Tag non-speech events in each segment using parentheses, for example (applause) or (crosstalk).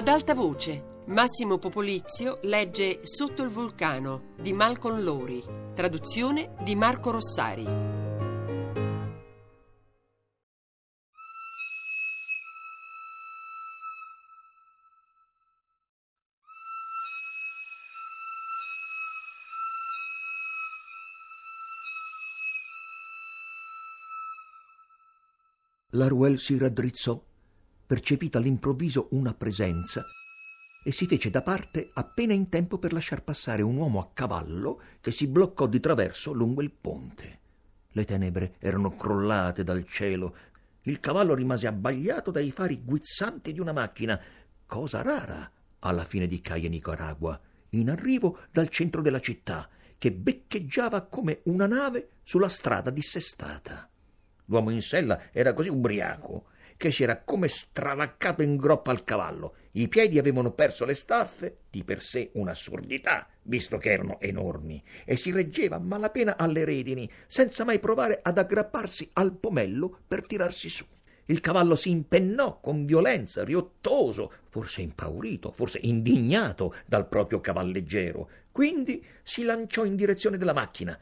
Ad alta voce, Massimo Popolizio legge Sotto il vulcano di Malcolm Lowry, traduzione di Marco Rossari. Laruel si raddrizzò, percepita all'improvviso una presenza, e si fece da parte appena in tempo per lasciar passare un uomo a cavallo che si bloccò di traverso lungo il ponte. Le tenebre erano crollate dal cielo. Il cavallo rimase abbagliato dai fari guizzanti di una macchina, cosa rara alla fine di Caia Nicaragua, in arrivo dal centro della città, che beccheggiava come una nave sulla strada dissestata. L'uomo in sella era così ubriaco che si era come stravaccato in groppa al cavallo. I piedi avevano perso le staffe, di per sé un'assurdità, visto che erano enormi, e si reggeva a malapena alle redini, senza mai provare ad aggrapparsi al pomello per tirarsi su. Il cavallo si impennò con violenza, riottoso, forse impaurito, forse indignato dal proprio cavalleggero. Quindi si lanciò in direzione della macchina,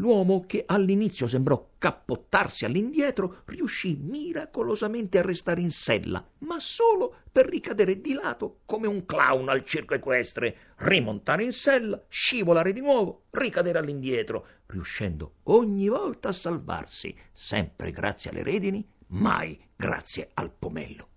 L'uomo, che all'inizio sembrò cappottarsi all'indietro, riuscì miracolosamente a restare in sella, ma solo per ricadere di lato come un clown al circo equestre, rimontare in sella, scivolare di nuovo, ricadere all'indietro, riuscendo ogni volta a salvarsi, sempre grazie alle redini, mai grazie al pomello.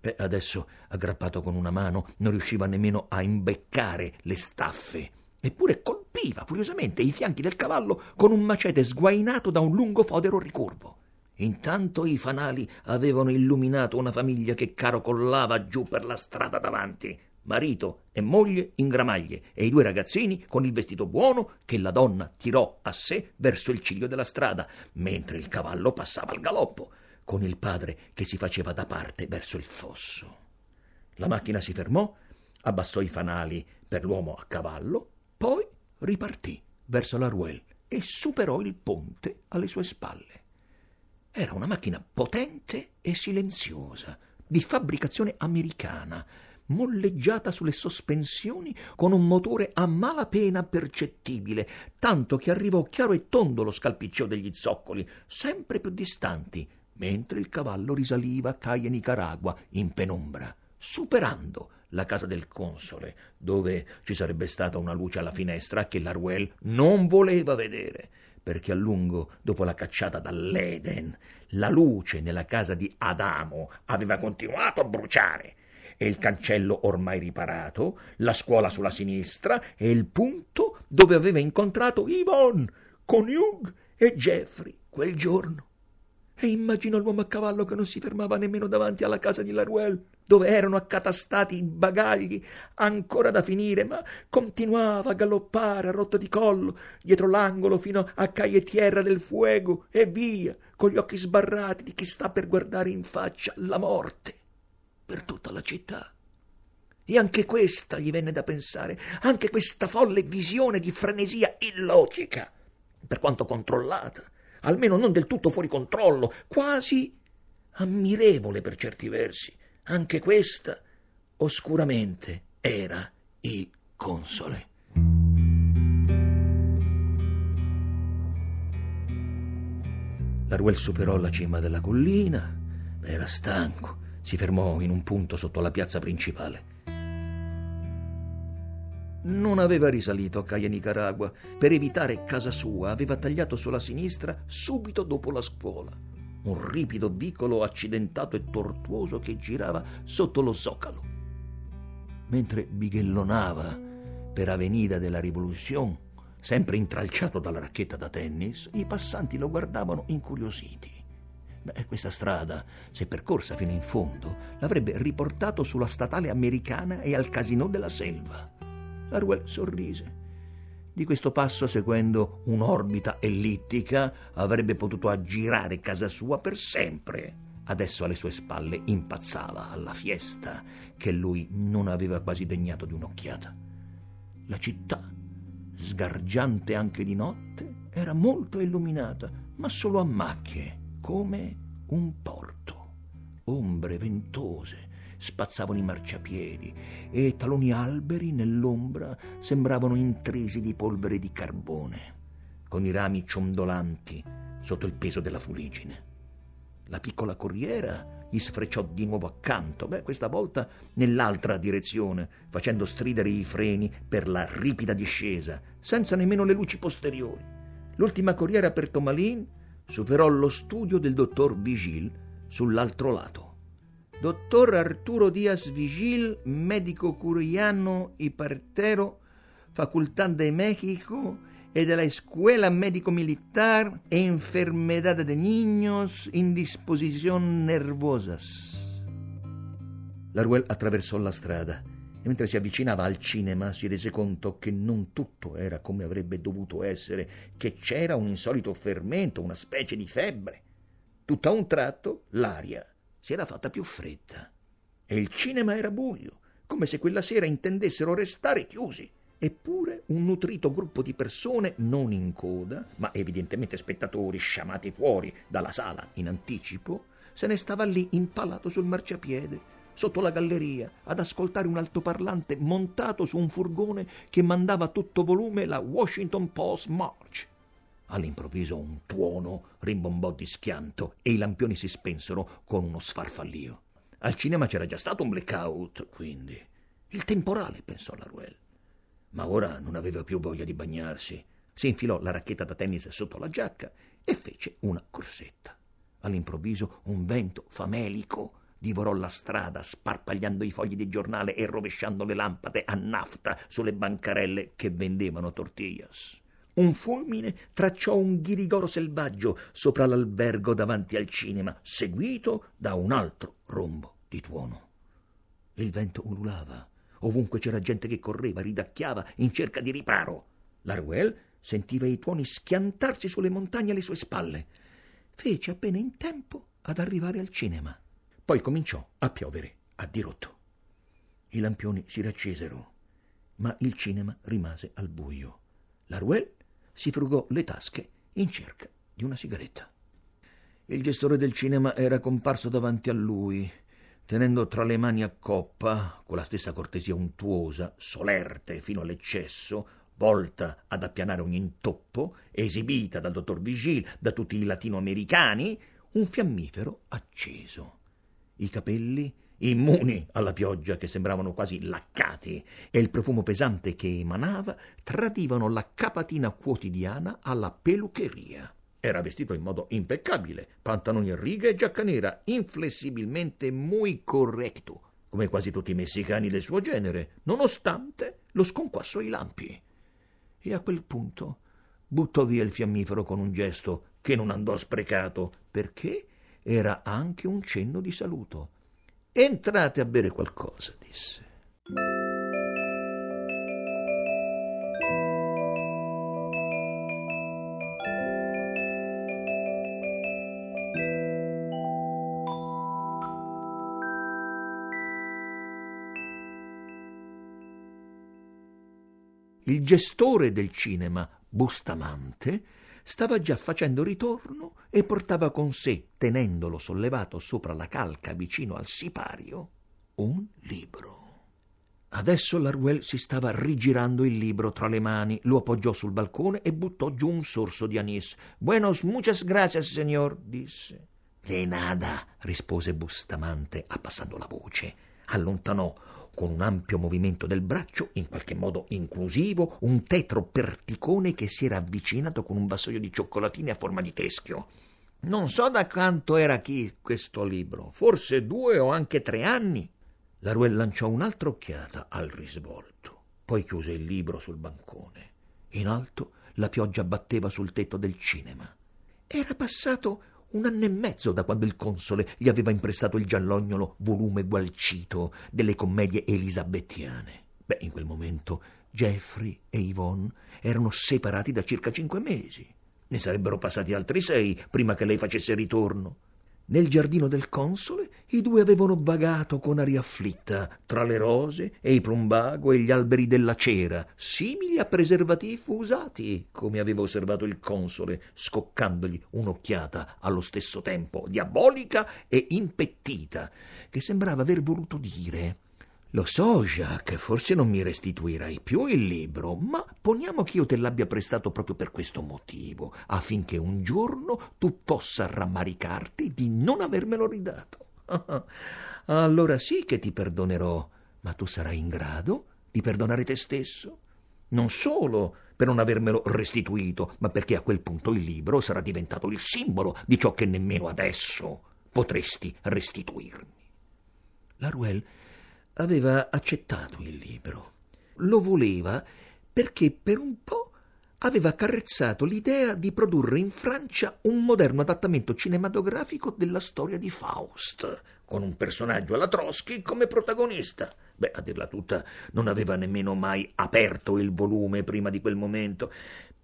Beh, adesso, aggrappato con una mano, non riusciva nemmeno a imbeccare le staffe eppure colpiva furiosamente i fianchi del cavallo con un macete sguainato da un lungo fodero ricurvo. Intanto i fanali avevano illuminato una famiglia che carocollava giù per la strada davanti, marito e moglie in gramaglie e i due ragazzini con il vestito buono che la donna tirò a sé verso il ciglio della strada, mentre il cavallo passava al galoppo, con il padre che si faceva da parte verso il fosso. La macchina si fermò, abbassò i fanali per l'uomo a cavallo ripartì verso la Ruelle e superò il ponte alle sue spalle. Era una macchina potente e silenziosa, di fabbricazione americana, molleggiata sulle sospensioni con un motore a malapena percettibile, tanto che arrivò chiaro e tondo lo scalpicceo degli zoccoli, sempre più distanti, mentre il cavallo risaliva Caia Nicaragua in penombra, superando la casa del console, dove ci sarebbe stata una luce alla finestra che l'Arwell non voleva vedere, perché a lungo, dopo la cacciata dall'Eden, la luce nella casa di Adamo aveva continuato a bruciare. E il cancello ormai riparato, la scuola sulla sinistra e il punto dove aveva incontrato Yvonne con Hugh e Jeffrey quel giorno. E immaginò l'uomo a cavallo che non si fermava nemmeno davanti alla casa di Laruelle, dove erano accatastati i bagagli ancora da finire, ma continuava a galoppare a rotto di collo dietro l'angolo fino a Caglietierra del Fuego e via, con gli occhi sbarrati di chi sta per guardare in faccia la morte per tutta la città. E anche questa gli venne da pensare, anche questa folle visione di frenesia illogica, per quanto controllata almeno non del tutto fuori controllo, quasi ammirevole per certi versi. Anche questa oscuramente era il console. Laruel superò la cima della collina, era stanco, si fermò in un punto sotto la piazza principale non aveva risalito a Caia Nicaragua. Per evitare casa sua aveva tagliato sulla sinistra subito dopo la scuola. Un ripido vicolo accidentato e tortuoso che girava sotto lo zoccalo. Mentre bighellonava per Avenida della Rivoluzione, sempre intralciato dalla racchetta da tennis, i passanti lo guardavano incuriositi. Beh, questa strada, se percorsa fino in fondo, l'avrebbe riportato sulla statale americana e al casino della selva. Arwell sorrise. Di questo passo, seguendo un'orbita ellittica, avrebbe potuto aggirare casa sua per sempre. Adesso alle sue spalle impazzava alla fiesta che lui non aveva quasi degnato di un'occhiata. La città, sgargiante anche di notte, era molto illuminata, ma solo a macchie, come un porto. Ombre ventose spazzavano i marciapiedi e taloni alberi nell'ombra sembravano intrisi di polvere di carbone, con i rami ciondolanti sotto il peso della fuligine. La piccola corriera gli sfrecciò di nuovo accanto, beh, questa volta nell'altra direzione, facendo stridere i freni per la ripida discesa, senza nemmeno le luci posteriori. L'ultima corriera per Tomalin superò lo studio del dottor Vigil sull'altro lato. Dottor Arturo Diaz Vigil, medico curiano y partero, Facultad de México e de la Escuela Médico Militar e Enfermedad de Niños in Disposición Nervosas. Laruel attraversò la strada e mentre si avvicinava al cinema si rese conto che non tutto era come avrebbe dovuto essere, che c'era un insolito fermento, una specie di febbre. Tutto a un tratto l'aria si era fatta più fredda e il cinema era buio, come se quella sera intendessero restare chiusi. Eppure un nutrito gruppo di persone, non in coda, ma evidentemente spettatori sciamati fuori dalla sala in anticipo, se ne stava lì impalato sul marciapiede, sotto la galleria, ad ascoltare un altoparlante montato su un furgone che mandava a tutto volume la Washington Post March. All'improvviso un tuono rimbombò di schianto e i lampioni si spensero con uno sfarfallio. Al cinema c'era già stato un blackout, quindi. Il temporale, pensò la Ruel ma ora non aveva più voglia di bagnarsi. Si infilò la racchetta da tennis sotto la giacca e fece una corsetta. All'improvviso un vento famelico divorò la strada, sparpagliando i fogli di giornale e rovesciando le lampade a nafta sulle bancarelle che vendevano tortillas. Un fulmine tracciò un ghirigoro selvaggio sopra l'albergo davanti al cinema, seguito da un altro rombo di tuono. Il vento ululava Ovunque c'era gente che correva, ridacchiava in cerca di riparo. Laruel sentiva i tuoni schiantarsi sulle montagne alle sue spalle. Fece appena in tempo ad arrivare al cinema. Poi cominciò a piovere a dirotto. I lampioni si riaccesero, ma il cinema rimase al buio. Laruel si frugò le tasche in cerca di una sigaretta. Il gestore del cinema era comparso davanti a lui tenendo tra le mani a coppa, con la stessa cortesia untuosa, solerte fino all'eccesso, volta ad appianare ogni intoppo, esibita dal dottor Vigil, da tutti i latinoamericani, un fiammifero acceso. I capelli immuni alla pioggia che sembravano quasi laccati e il profumo pesante che emanava tradivano la capatina quotidiana alla pelucheria. Era vestito in modo impeccabile, pantaloni a righe e giacca nera, inflessibilmente muy corretto, come quasi tutti i messicani del suo genere, nonostante lo sconquasso ai lampi. E a quel punto buttò via il fiammifero con un gesto che non andò sprecato, perché era anche un cenno di saluto. Entrate a bere qualcosa, disse. il gestore del cinema, Bustamante, stava già facendo ritorno e portava con sé, tenendolo sollevato sopra la calca vicino al sipario, un libro. Adesso l'Aruel si stava rigirando il libro tra le mani, lo appoggiò sul balcone e buttò giù un sorso di anis. Buenos muchas gracias, señor, disse. De nada, rispose Bustamante, abbassando la voce. Allontanò con un ampio movimento del braccio, in qualche modo inclusivo, un tetro perticone che si era avvicinato con un vassoio di cioccolatini a forma di teschio. Non so da quanto era chi questo libro, forse due o anche tre anni. La Ruel lanciò un'altra occhiata al risvolto, poi chiuse il libro sul bancone. In alto la pioggia batteva sul tetto del cinema. Era passato un anno e mezzo da quando il console gli aveva imprestato il giallognolo volume gualcito delle commedie elisabettiane. Beh, in quel momento Jeffrey e Yvonne erano separati da circa cinque mesi. Ne sarebbero passati altri sei prima che lei facesse ritorno. Nel giardino del console i due avevano vagato con aria afflitta tra le rose e i plumbago e gli alberi della cera, simili a preservativi usati, come aveva osservato il console, scoccandogli un'occhiata allo stesso tempo diabolica e impettita, che sembrava aver voluto dire lo so, Jacques, forse non mi restituirai più il libro, ma poniamo che io te l'abbia prestato proprio per questo motivo, affinché un giorno tu possa rammaricarti di non avermelo ridato. (laughs) allora sì che ti perdonerò, ma tu sarai in grado di perdonare te stesso? Non solo per non avermelo restituito, ma perché a quel punto il libro sarà diventato il simbolo di ciò che nemmeno adesso potresti restituirmi. La Ruelle aveva accettato il libro. Lo voleva perché per un po' aveva carezzato l'idea di produrre in Francia un moderno adattamento cinematografico della storia di Faust, con un personaggio alla Trotsky come protagonista. Beh, a dirla tutta, non aveva nemmeno mai aperto il volume prima di quel momento.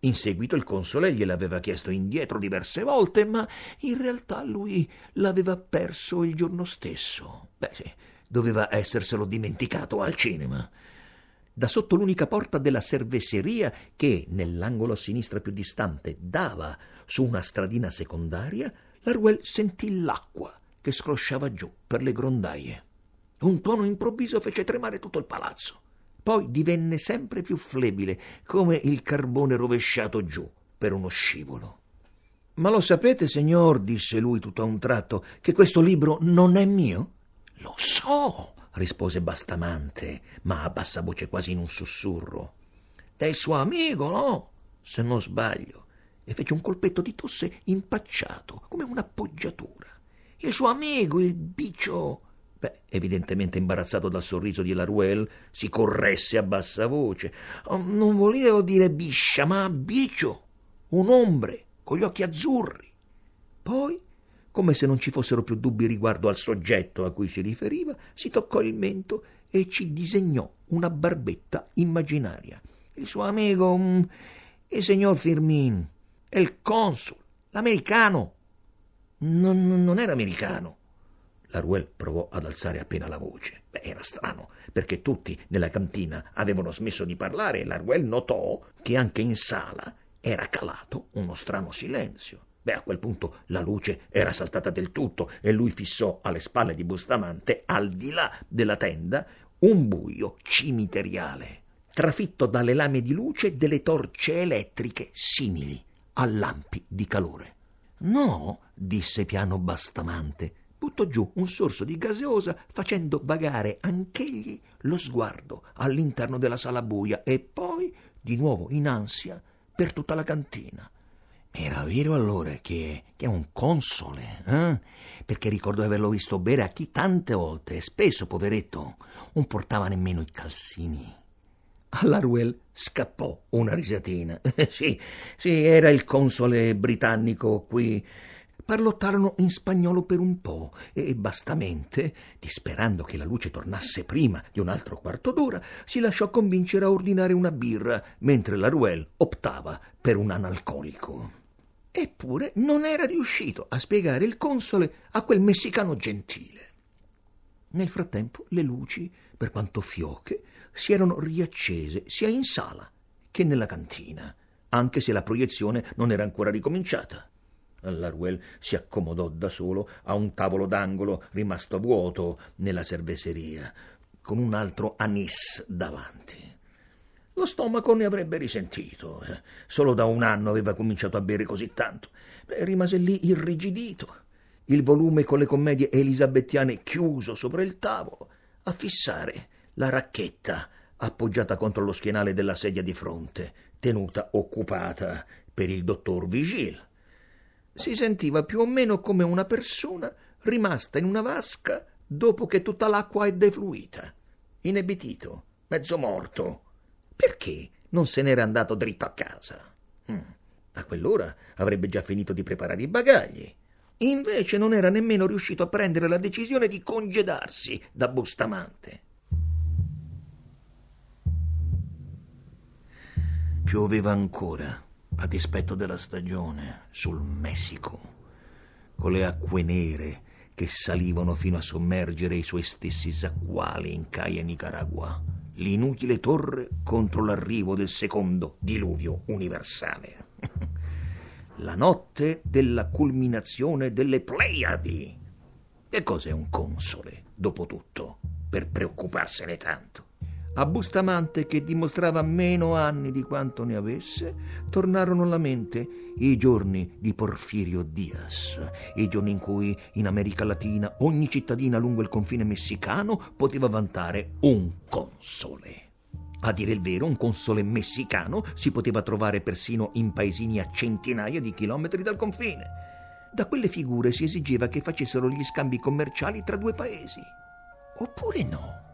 In seguito il console gliel'aveva chiesto indietro diverse volte, ma in realtà lui l'aveva perso il giorno stesso. Beh, sì, doveva esserselo dimenticato al cinema. Da sotto l'unica porta della cerveseria che, nell'angolo a sinistra più distante, dava su una stradina secondaria, la Ruel sentì l'acqua che scrosciava giù per le grondaie. Un tuono improvviso fece tremare tutto il palazzo. Poi divenne sempre più flebile, come il carbone rovesciato giù per uno scivolo. Ma lo sapete, signor, disse lui tutto a un tratto, che questo libro non è mio? Lo so, rispose Bastamante, ma a bassa voce quasi in un sussurro. È suo amico, no? Se non sbaglio. E fece un colpetto di tosse impacciato, come un'appoggiatura. Il suo amico, il bicio. Beh, evidentemente imbarazzato dal sorriso di Laruelle, si corresse a bassa voce. Oh, non volevo dire biscia, ma bicio. Un ombre, con gli occhi azzurri. Poi come se non ci fossero più dubbi riguardo al soggetto a cui si riferiva, si toccò il mento e ci disegnò una barbetta immaginaria. Il suo amico, mm, il signor Firmin, è il consul, l'americano. Non, non era americano. La provò ad alzare appena la voce. Beh, era strano, perché tutti nella cantina avevano smesso di parlare e la notò che anche in sala era calato uno strano silenzio. Beh, a quel punto la luce era saltata del tutto e lui fissò alle spalle di Bustamante, al di là della tenda, un buio cimiteriale, trafitto dalle lame di luce delle torce elettriche simili a lampi di calore. No, disse piano Bastamante, buttò giù un sorso di gaseosa facendo vagare anch'egli lo sguardo all'interno della sala buia e poi, di nuovo in ansia, per tutta la cantina. Era vero allora che, che è un console, eh? Perché ricordo di averlo visto bere a chi tante volte, e spesso, poveretto, non portava nemmeno i calzini. Alla Ruel scappò una risatina. (laughs) sì, sì, era il console britannico qui. Parlottarono in spagnolo per un po' e bastamente, disperando che la luce tornasse prima di un altro quarto d'ora, si lasciò convincere a ordinare una birra, mentre la Ruel optava per un analcolico. Eppure non era riuscito a spiegare il console a quel messicano gentile. Nel frattempo le luci, per quanto fioche, si erano riaccese sia in sala che nella cantina, anche se la proiezione non era ancora ricominciata. Laruel si accomodò da solo a un tavolo d'angolo rimasto vuoto nella cerveseria, con un altro anis davanti. Lo stomaco ne avrebbe risentito. Eh. Solo da un anno aveva cominciato a bere così tanto. Beh, rimase lì irrigidito, il volume con le commedie elisabettiane chiuso sopra il tavolo, a fissare la racchetta appoggiata contro lo schienale della sedia di fronte, tenuta occupata per il dottor Vigil. Si sentiva più o meno come una persona rimasta in una vasca dopo che tutta l'acqua è defluita, inebetito, mezzo morto perché non se n'era andato dritto a casa? Mm. A quell'ora avrebbe già finito di preparare i bagagli. Invece non era nemmeno riuscito a prendere la decisione di congedarsi da Bustamante. Pioveva ancora, a dispetto della stagione, sul Messico. con le acque nere che salivano fino a sommergere i suoi stessi sacquali in Caia Nicaragua, l'inutile torre contro l'arrivo del secondo diluvio universale. (laughs) La notte della culminazione delle Pleiadi. Che cos'è un console, dopo tutto, per preoccuparsene tanto? A Bustamante, che dimostrava meno anni di quanto ne avesse, tornarono alla mente i giorni di Porfirio Diaz, i giorni in cui in America Latina ogni cittadina lungo il confine messicano poteva vantare un console. A dire il vero, un console messicano si poteva trovare persino in paesini a centinaia di chilometri dal confine. Da quelle figure si esigeva che facessero gli scambi commerciali tra due paesi. Oppure no?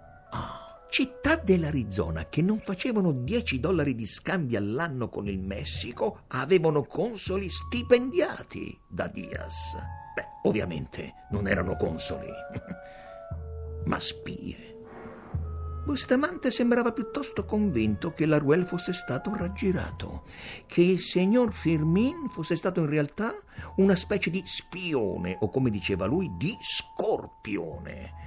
Città dell'Arizona che non facevano 10 dollari di scambi all'anno con il Messico avevano consoli stipendiati da Diaz. Beh, ovviamente non erano consoli, (laughs) ma spie. Bustamante sembrava piuttosto convinto che l'Aruel fosse stato raggirato, che il signor Firmin fosse stato in realtà una specie di spione, o come diceva lui, di scorpione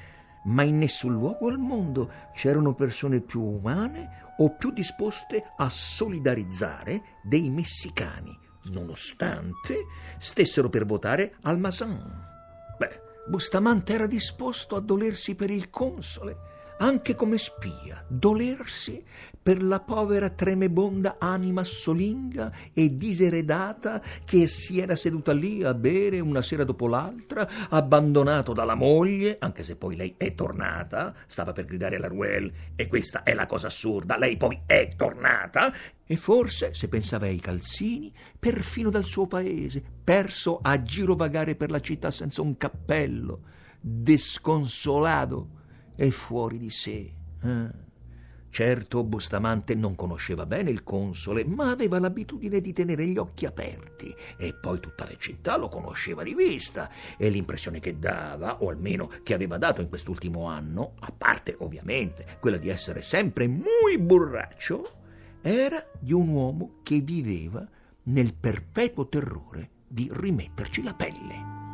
ma in nessun luogo al mondo c'erano persone più umane o più disposte a solidarizzare dei messicani, nonostante stessero per votare al Mazan. Beh, Bustamante era disposto a dolersi per il console, anche come spia, dolersi per la povera tremebonda anima solinga e diseredata che si era seduta lì a bere una sera dopo l'altra, abbandonato dalla moglie, anche se poi lei è tornata, stava per gridare alla Ruel, e questa è la cosa assurda, lei poi è tornata, e forse, se pensava ai calzini, perfino dal suo paese, perso a girovagare per la città senza un cappello, desconsolato e fuori di sé. Eh? Certo, Bustamante non conosceva bene il console, ma aveva l'abitudine di tenere gli occhi aperti e poi tutta la città lo conosceva di vista e l'impressione che dava, o almeno che aveva dato in quest'ultimo anno, a parte ovviamente quella di essere sempre muy burraccio, era di un uomo che viveva nel perpetuo terrore di rimetterci la pelle.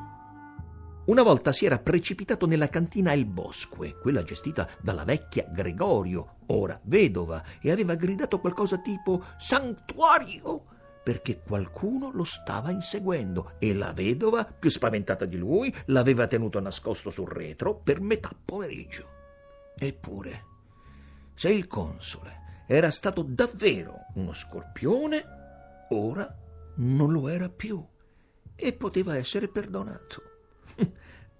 Una volta si era precipitato nella cantina Il Bosque, quella gestita dalla vecchia Gregorio, ora vedova, e aveva gridato qualcosa tipo Santuario! perché qualcuno lo stava inseguendo e la vedova, più spaventata di lui, l'aveva tenuto nascosto sul retro per metà pomeriggio. Eppure, se il console era stato davvero uno scorpione, ora non lo era più e poteva essere perdonato.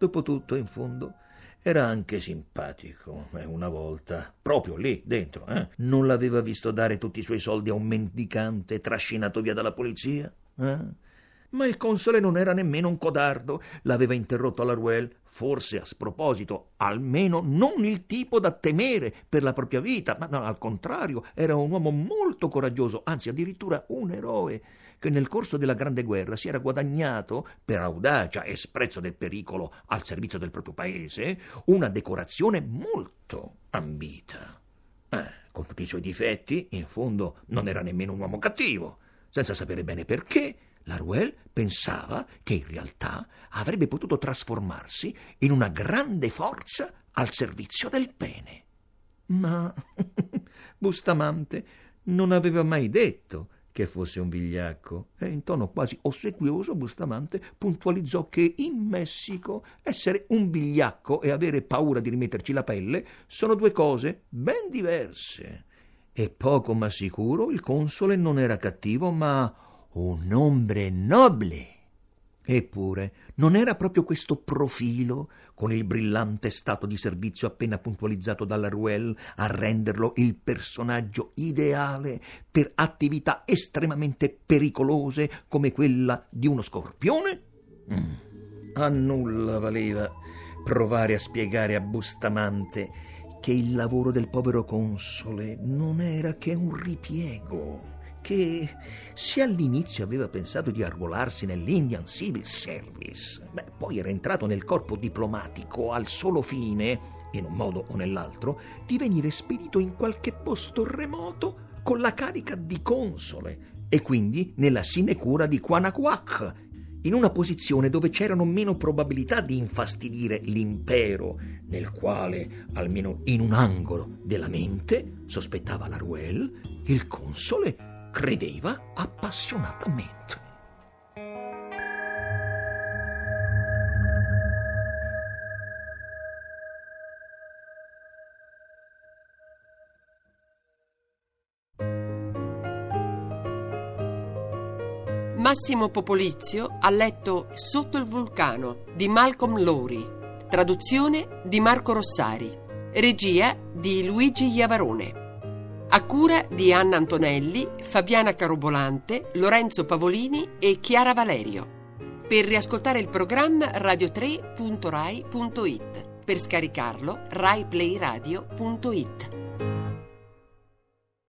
Dopotutto, in fondo, era anche simpatico. Eh, una volta, proprio lì dentro, eh? non l'aveva visto dare tutti i suoi soldi a un mendicante trascinato via dalla polizia? Eh? Ma il console non era nemmeno un codardo, l'aveva interrotto alla Ruel, forse a sproposito, almeno non il tipo da temere per la propria vita, ma no, al contrario, era un uomo molto coraggioso, anzi addirittura un eroe che nel corso della Grande Guerra si era guadagnato, per audacia e sprezzo del pericolo al servizio del proprio paese, una decorazione molto ambita. Eh, con tutti i suoi difetti, in fondo non era nemmeno un uomo cattivo. Senza sapere bene perché, Laruel pensava che in realtà avrebbe potuto trasformarsi in una grande forza al servizio del bene. Ma (laughs) Bustamante non aveva mai detto che fosse un vigliacco e in tono quasi ossequioso Bustamante puntualizzò che in Messico essere un vigliacco e avere paura di rimetterci la pelle sono due cose ben diverse. E poco ma sicuro il console non era cattivo, ma un ombre nobile. Eppure non era proprio questo profilo, con il brillante stato di servizio appena puntualizzato dalla Ruel, a renderlo il personaggio ideale per attività estremamente pericolose come quella di uno scorpione? Mm. A nulla valeva provare a spiegare a Bustamante che il lavoro del povero console non era che un ripiego che se all'inizio aveva pensato di arruolarsi nell'Indian Civil Service, beh, poi era entrato nel corpo diplomatico al solo fine, in un modo o nell'altro, di venire spedito in qualche posto remoto con la carica di console e quindi nella sinecura di Quanaquac, in una posizione dove c'erano meno probabilità di infastidire l'impero, nel quale, almeno in un angolo della mente, sospettava la Ruel, il console credeva appassionatamente. Massimo Popolizio ha letto Sotto il vulcano di Malcolm Lowry, traduzione di Marco Rossari, regia di Luigi Iavarone. A cura di Anna Antonelli, Fabiana Carobolante, Lorenzo Pavolini e Chiara Valerio. Per riascoltare il programma radio3.rai.it. Per scaricarlo raiplayradio.it.